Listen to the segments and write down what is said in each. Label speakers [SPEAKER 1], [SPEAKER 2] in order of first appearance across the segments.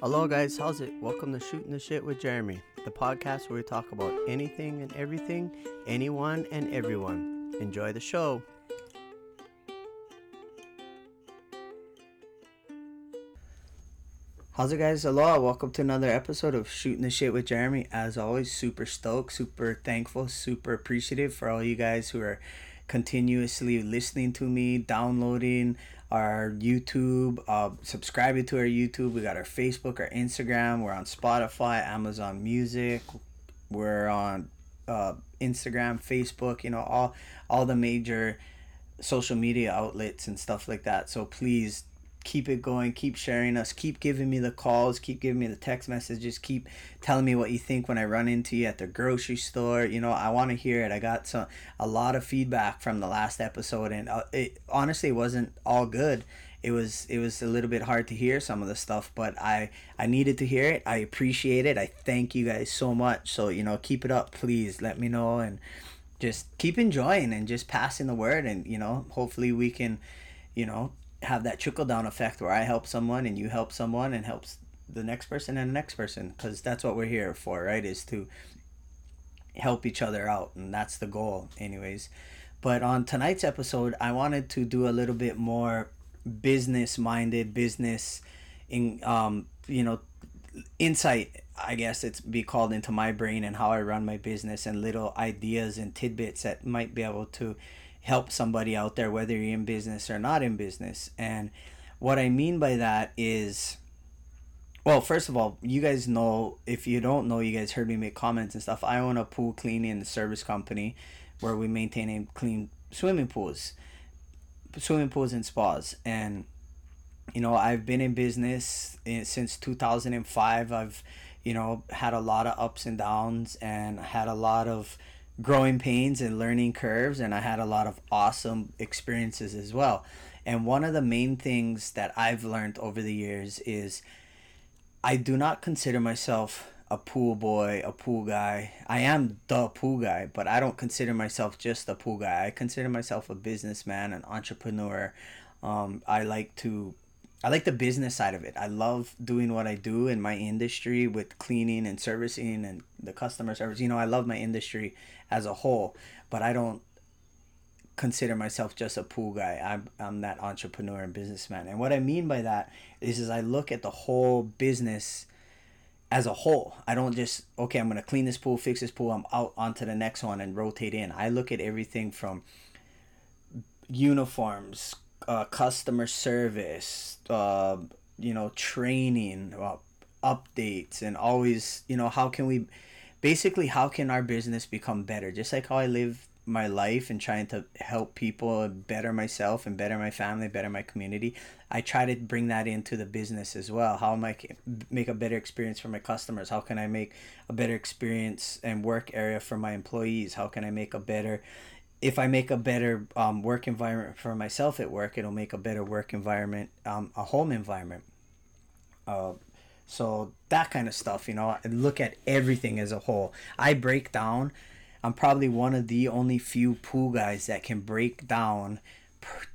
[SPEAKER 1] Hello, guys. How's it? Welcome to Shooting the Shit with Jeremy, the podcast where we talk about anything and everything, anyone and everyone. Enjoy the show. How's it, guys? Hello. Welcome to another episode of Shooting the Shit with Jeremy. As always, super stoked, super thankful, super appreciative for all you guys who are continuously listening to me, downloading our YouTube, uh, subscribing to our YouTube. We got our Facebook, our Instagram. We're on Spotify, Amazon Music. We're on uh, Instagram, Facebook. You know all all the major social media outlets and stuff like that. So please keep it going keep sharing us keep giving me the calls keep giving me the text messages keep telling me what you think when i run into you at the grocery store. You know i want to hear it. I got some a lot of feedback from the last episode and uh, it honestly wasn't all good. It was it was a little bit hard to hear some of the stuff but i i needed to hear it. I appreciate it. I thank you guys so much. So you know keep it up please. Let me know and just keep enjoying and just passing the word and you know hopefully we can you know have that trickle down effect where I help someone and you help someone and helps the next person and the next person because that's what we're here for, right? Is to help each other out and that's the goal, anyways. But on tonight's episode, I wanted to do a little bit more business minded, business in um, you know, insight I guess it's be called into my brain and how I run my business and little ideas and tidbits that might be able to help somebody out there, whether you're in business or not in business. And what I mean by that is, well, first of all, you guys know, if you don't know, you guys heard me make comments and stuff. I own a pool cleaning service company where we maintain and clean swimming pools, swimming pools and spas. And, you know, I've been in business eh, since 2005. I've, you know, had a lot of ups and downs and had a lot of, growing pains and learning curves and I had a lot of awesome experiences as well. And one of the main things that I've learned over the years is I do not consider myself a pool boy, a pool guy. I am the pool guy, but I don't consider myself just a pool guy. I consider myself a businessman, an entrepreneur. Um, I like to I like the business side of it. I love doing what I do in my industry with cleaning and servicing and the customer service. You know, I love my industry as a whole, but I don't consider myself just a pool guy. I'm, I'm that entrepreneur and businessman. And what I mean by that is, is I look at the whole business as a whole. I don't just, okay, I'm going to clean this pool, fix this pool, I'm out onto the next one and rotate in. I look at everything from uniforms, uh, customer service, uh, you know, training, uh, updates, and always, you know, how can we basically how can our business become better? Just like how i live my life and trying to help people better myself and better my family better my community i try to bring that into the business as well. How am i make a better experience for my customers? How can i make a better experience and work area for my employees? How can i make a better if i make a better um, work environment for myself at work it'll make a better work environment um, a home environment uh, so that kind of stuff, you know, and look at everything as a whole. I break down. I'm probably one of the only few pool guys that can break down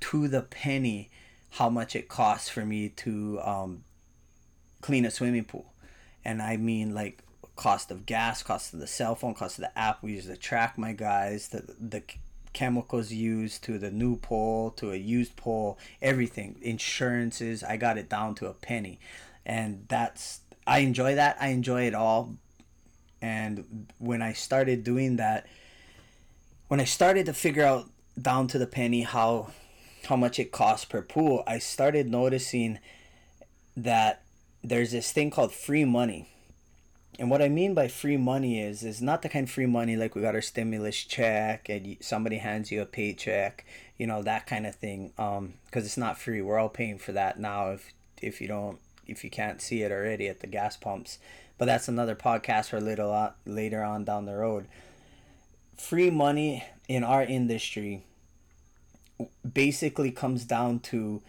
[SPEAKER 1] to the penny how much it costs for me to um, clean a swimming pool. And I mean like cost of gas, cost of the cell phone, cost of the app we use to track my guys, the the chemicals used to the new pole to a used pole, everything, insurances, I got it down to a penny and that's I enjoy that. I enjoy it all. And when I started doing that, when I started to figure out down to the penny how how much it costs per pool, I started noticing that there's this thing called free money. And what I mean by free money is is not the kind of free money like we got our stimulus check and somebody hands you a paycheck, you know that kind of thing. Um, because it's not free. We're all paying for that now. If if you don't if you can't see it already at the gas pumps. But that's another podcast for a little uh, later on down the road. Free money in our industry basically comes down to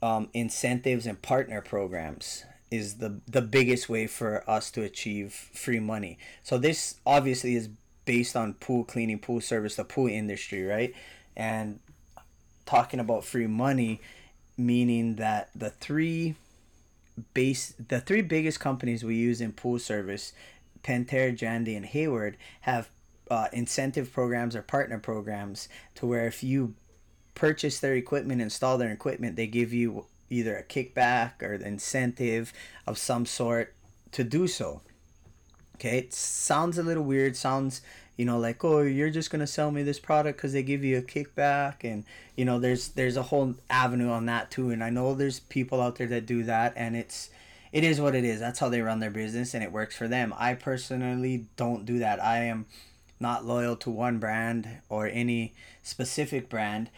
[SPEAKER 1] um, incentives and partner programs is the the biggest way for us to achieve free money. So this obviously is based on pool cleaning, pool service, the pool industry, right? And talking about free money, meaning that the three base the three biggest companies we use in pool service, Pentair, Jandy, and Hayward, have uh, incentive programs or partner programs to where if you purchase their equipment, install their equipment, they give you either a kickback or incentive of some sort to do so. Okay, it sounds a little weird, sounds you know like oh you're just gonna sell me this product because they give you a kickback. And you know there's there's a whole avenue on that too. And i know there's people out there that do that and it's it is what it is. That's how they run their business and it works for them. I personally don't do that. I am not loyal to one brand or any specific brand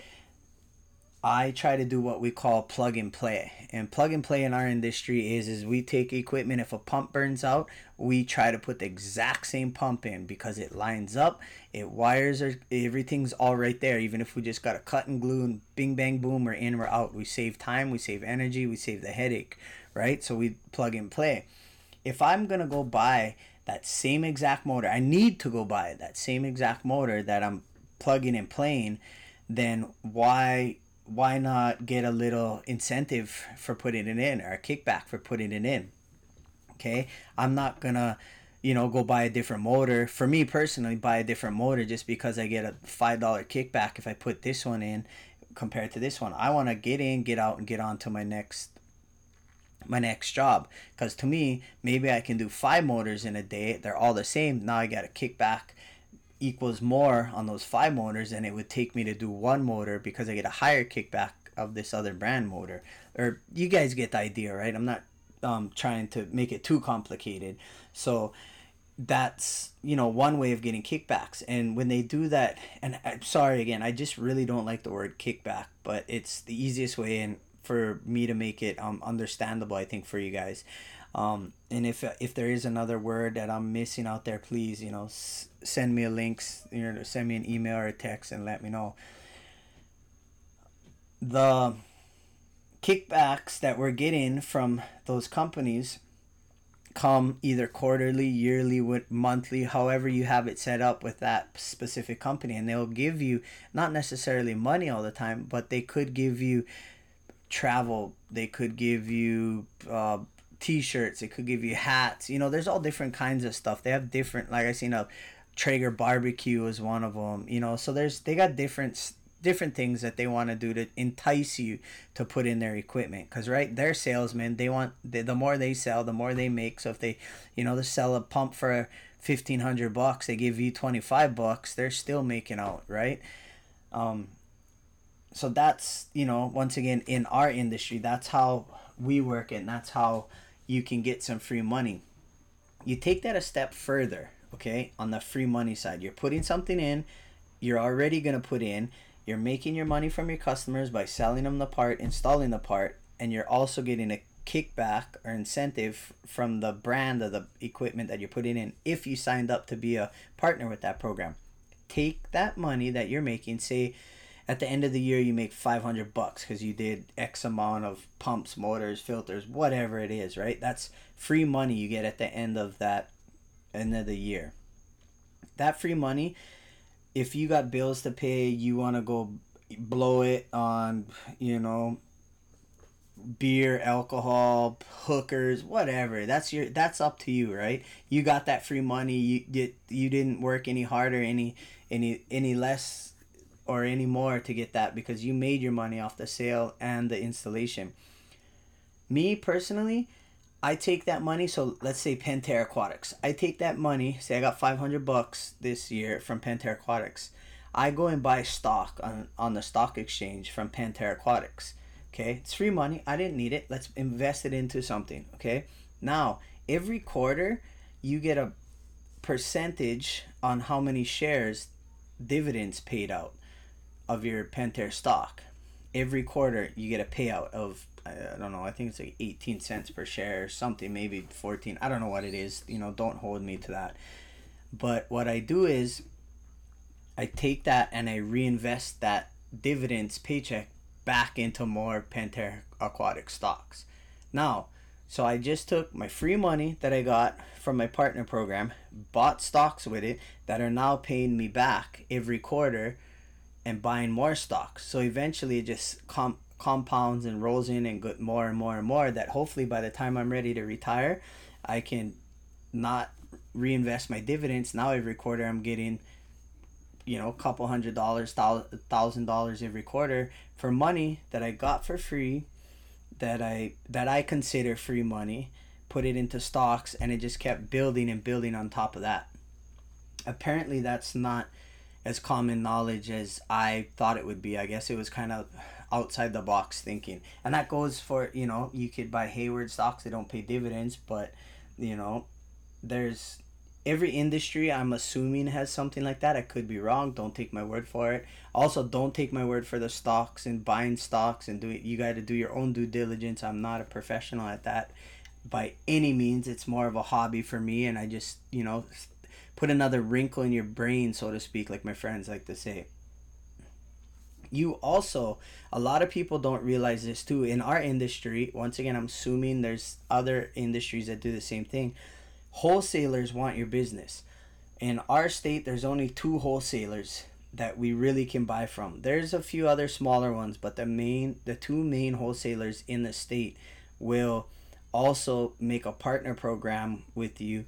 [SPEAKER 1] I try to do what we call plug and play. And plug and play in our industry is is we take equipment if a pump burns out, we try to put the exact same pump in because it lines up, it wires are everything's all right there. Even if we just got to cut and glue and bing bang boom we're in, we're out. We save time, we save energy, we save the headache, right? So we plug and play. If I'm going to go buy that same exact motor, I need to go buy that same exact motor that I'm plugging and playing, then why why not get a little incentive for putting it in or a kickback for putting it in? Okay, I'm not gonna, you know, go buy a different motor. For me personally, buy a different motor just because I get a five dollar kickback if I put this one in compared to this one. I want to get in, get out, and get on to my next my next job because to me maybe i can do five motors in a day they're all the same now i got a kickback equals more on those five motors than it would take me to do one motor because I get a higher kickback of this other brand motor. Or you guys get the idea, right? I'm not um, trying to make it too complicated. So that's you know one way of getting kickbacks and when they do that and i'm sorry again i just really don't like the word kickback but it's the easiest way and for me to make it um, understandable i think for you guys um, and if if there is another word that I'm missing out there, please you know s- send me a link, you know, send me an email or a text and let me know. The kickbacks that we're getting from those companies come either quarterly, yearly, with monthly, however you have it set up with that specific company, and they'll give you not necessarily money all the time, but they could give you travel. They could give you uh, t-shirts it could give you hats you know there's all different kinds of stuff. They have different like i seen a traeger barbecue is one of them you know so there's they got different different things that they want to do to entice you to put in their equipment because right they're salesmen they want the, the more they sell the more they make so if they you know they sell a pump for 1500 bucks they give you 25 bucks they're still making out right? Um so that's you know once again in our industry that's how we work and that's how you can get some free money. You take that a step further, okay? On the free money side, you're putting something in, you're already going to put in, you're making your money from your customers by selling them the part, installing the part, and you're also getting a kickback or incentive from the brand of the equipment that you're putting in if you signed up to be a partner with that program. Take that money that you're making, say at the end of the year you make 500 bucks because you did x amount of pumps motors filters whatever it is right? That's free money you get at the end of that end of the year. That free money if you got bills to pay you want to go blow it on you know beer alcohol hookers whatever. That's your that's up to you right? You got that free money you get you didn't work any harder any any any less or any more to get that because you made your money off the sale and the installation. Me personally, I take that money. So let's say Pentair Aquatics. I take that money. Say I got five hundred bucks this year from Pentair Aquatics. I go and buy stock on on the stock exchange from Pentair Aquatics. Okay, it's free money. I didn't need it. Let's invest it into something. Okay, now every quarter you get a percentage on how many shares dividends paid out of your Pentair stock. Every quarter, you get a payout of I don't know. I think it's like eighteen cents per share or something, maybe fourteen. I don't know what it is. You know, don't hold me to that. But what I do is, I take that and I reinvest that dividends paycheck back into more Pentair Aquatic stocks. Now, so I just took my free money that I got from my partner program, bought stocks with it that are now paying me back every quarter and buying more stocks. So eventually it just com- compounds and rolls in and get more and more and more that hopefully by the time I'm ready to retire, I can not reinvest my dividends. Now every quarter I'm getting, you know, a couple hundred dollars, thousand dollars every quarter for money that I got for free, that I that I consider free money, put it into stocks, and it just kept building and building on top of that. Apparently, that's not as common knowledge as I thought it would be. I guess it was kind of outside the box thinking, and that goes for you know you could buy Hayward stocks. They don't pay dividends, but you know there's every industry i'm assuming has something like that i could be wrong don't take my word for it also don't take my word for the stocks and buying stocks and doing you got to do your own due diligence i'm not a professional at that by any means it's more of a hobby for me and i just you know put another wrinkle in your brain so to speak like my friends like to say you also a lot of people don't realize this too in our industry once again i'm assuming there's other industries that do the same thing wholesalers want your business. In our state, there's only two wholesalers that we really can buy from. There's a few other smaller ones, but the main, the two main wholesalers in the state will also make a partner program with you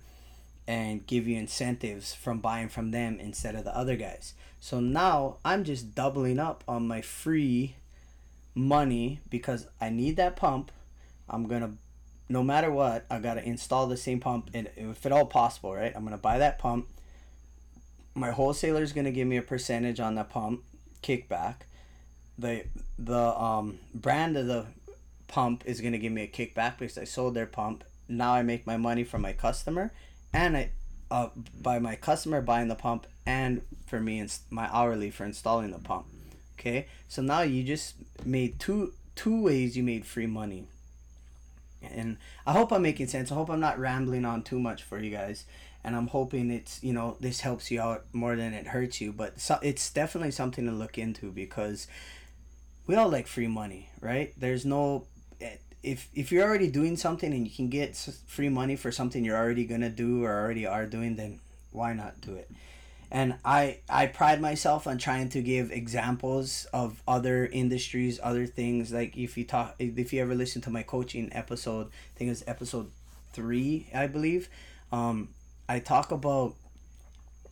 [SPEAKER 1] and give you incentives from buying from them instead of the other guys. So now I'm just doubling up on my free money because I need that pump. I'm going to no matter what, I gotta install the same pump, and if at all possible, right? I'm gonna buy that pump. My wholesaler is gonna give me a percentage on the pump kickback. The the um brand of the pump is gonna give me a kickback because I sold their pump. Now I make my money from my customer, and I uh by my customer buying the pump, and for me and my hourly for installing the pump. Okay, so now you just made two two ways you made free money and I hope I'm making sense. I hope I'm not rambling on too much for you guys. And I'm hoping it's, you know, this helps you out more than it hurts you. But so, it's definitely something to look into because we all like free money, right? There's no eh, if if you're already doing something and you can get free money for something you're already gonna do or already are doing, then why not do it? and I I pride myself on trying to give examples of other industries, other things. Like if you talk, if you ever listen to my coaching episode, I think it's episode three, I believe. Um, I talk about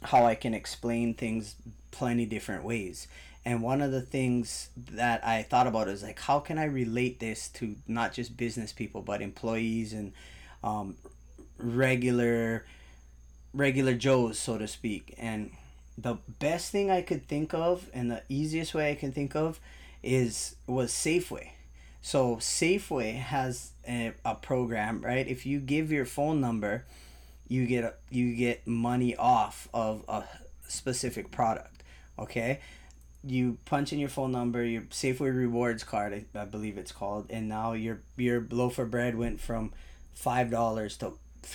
[SPEAKER 1] how I can explain things plenty different ways. And one of the things that I thought about is like, how can I relate this to not just business people, but employees and um, regular regular Joes, so to speak. And the best thing I could think of and the easiest way I can think of is was Safeway. So Safeway has a, a program, right? If you give your phone number, you get a, you get money off of a specific product. Okay? You punch in your phone number, your Safeway rewards card, I, I believe it's called, and now your your loaf of bread went from five dollars to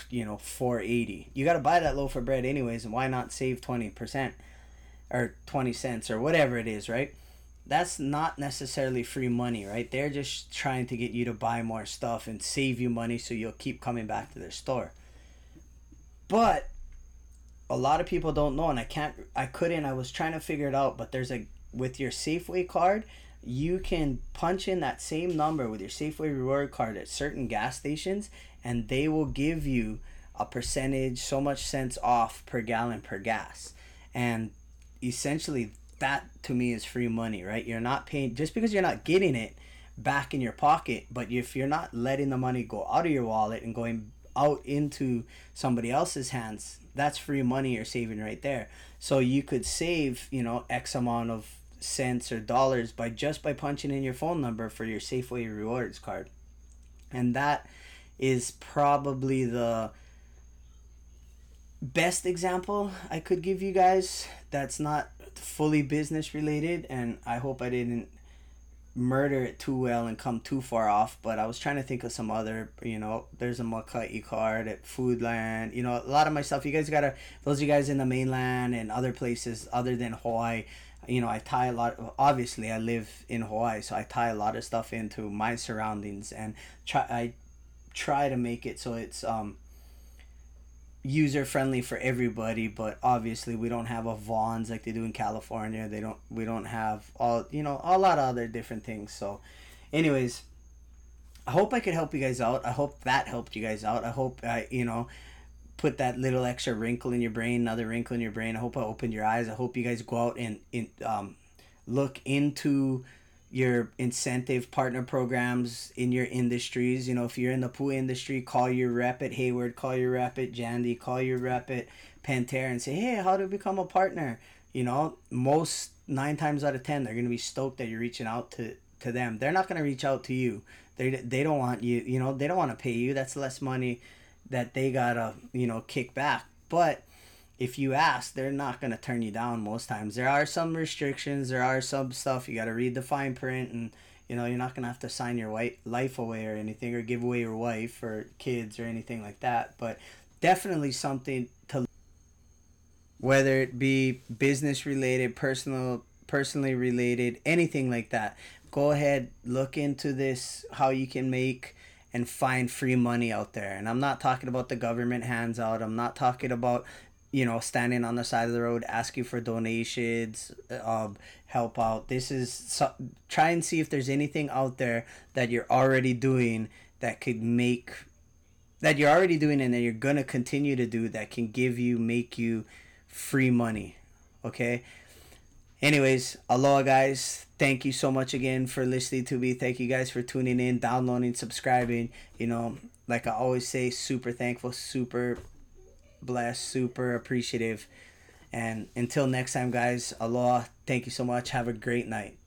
[SPEAKER 1] you know 480 you got to buy that loaf of bread anyways and why not save 20% or 20 cents or whatever it is right? That's not necessarily free money right? They're just trying to get you to buy more stuff and save you money so you'll keep coming back to their store. But a lot of people don't know and i can't i couldn't i was trying to figure it out but there's a with your safeway card you can punch in that same number with your Safeway reward card at certain gas stations and they will give you a percentage, so much cents off per gallon per gas. And essentially, that to me is free money, right? You're not paying just because you're not getting it back in your pocket, but if you're not letting the money go out of your wallet and going out into somebody else's hands, that's free money you're saving right there. So you could save, you know, X amount of cents or dollars by just by punching in your phone number for your Safeway rewards card. And that is probably the best example I could give you guys that's not fully business related and I hope I didn't murder it too well and come too far off but I was trying to think of some other you know there's a Maika'i card at Foodland you know a lot of my stuff you guys gotta those of you guys in the mainland and other places other than Hawaii you know I tie a lot obviously I live in Hawaii so I tie a lot of stuff into my surroundings and try I try to make it so it's um user friendly for everybody but obviously we don't have a Vons like they do in California. They don't we don't have all you know a lot of other different things. So anyways i hope i could help you guys out. I hope that helped you guys out. I hope i you know put that little extra wrinkle in your brain another wrinkle in your brain i hope i opened your eyes i hope you guys go out and in um, look into your incentive partner programs in your industries. You know, if you're in the pool industry, call your rep at Hayward, call your rep at Jandy, call your rep at Pentair and say, hey, how to become a partner? You know, most nine times out of ten, they're going to be stoked that you're reaching out to, to them. They're not going to reach out to you. They, they don't want you, you know, they don't want to pay you. That's less money that they got to, you know, kick back. But if you ask, they're not to turn you down most times. There are some restrictions, there are some stuff you got to read the fine print and you know, you're not to have to sign your white life away or anything or give away your wife or kids or anything like that, but definitely something to whether it be business related, personal personally related, anything like that. Go ahead, look into this how you can make and find free money out there. And I'm not talking about the government hands out. I'm not talking about you know, standing on the side of the road, asking for donations, um, help out. This is so, try and see if there's anything out there that you're already doing that could make that you're already doing and that you're gonna continue to do that can give you make you free money. Okay. Anyways, aloha guys. Thank you so much again for listening to me. Thank you guys for tuning in, downloading, subscribing. You know, like I always say, super thankful, super blessed, super appreciative. And until next time, guys, aloha. Thank you so much. Have a great night.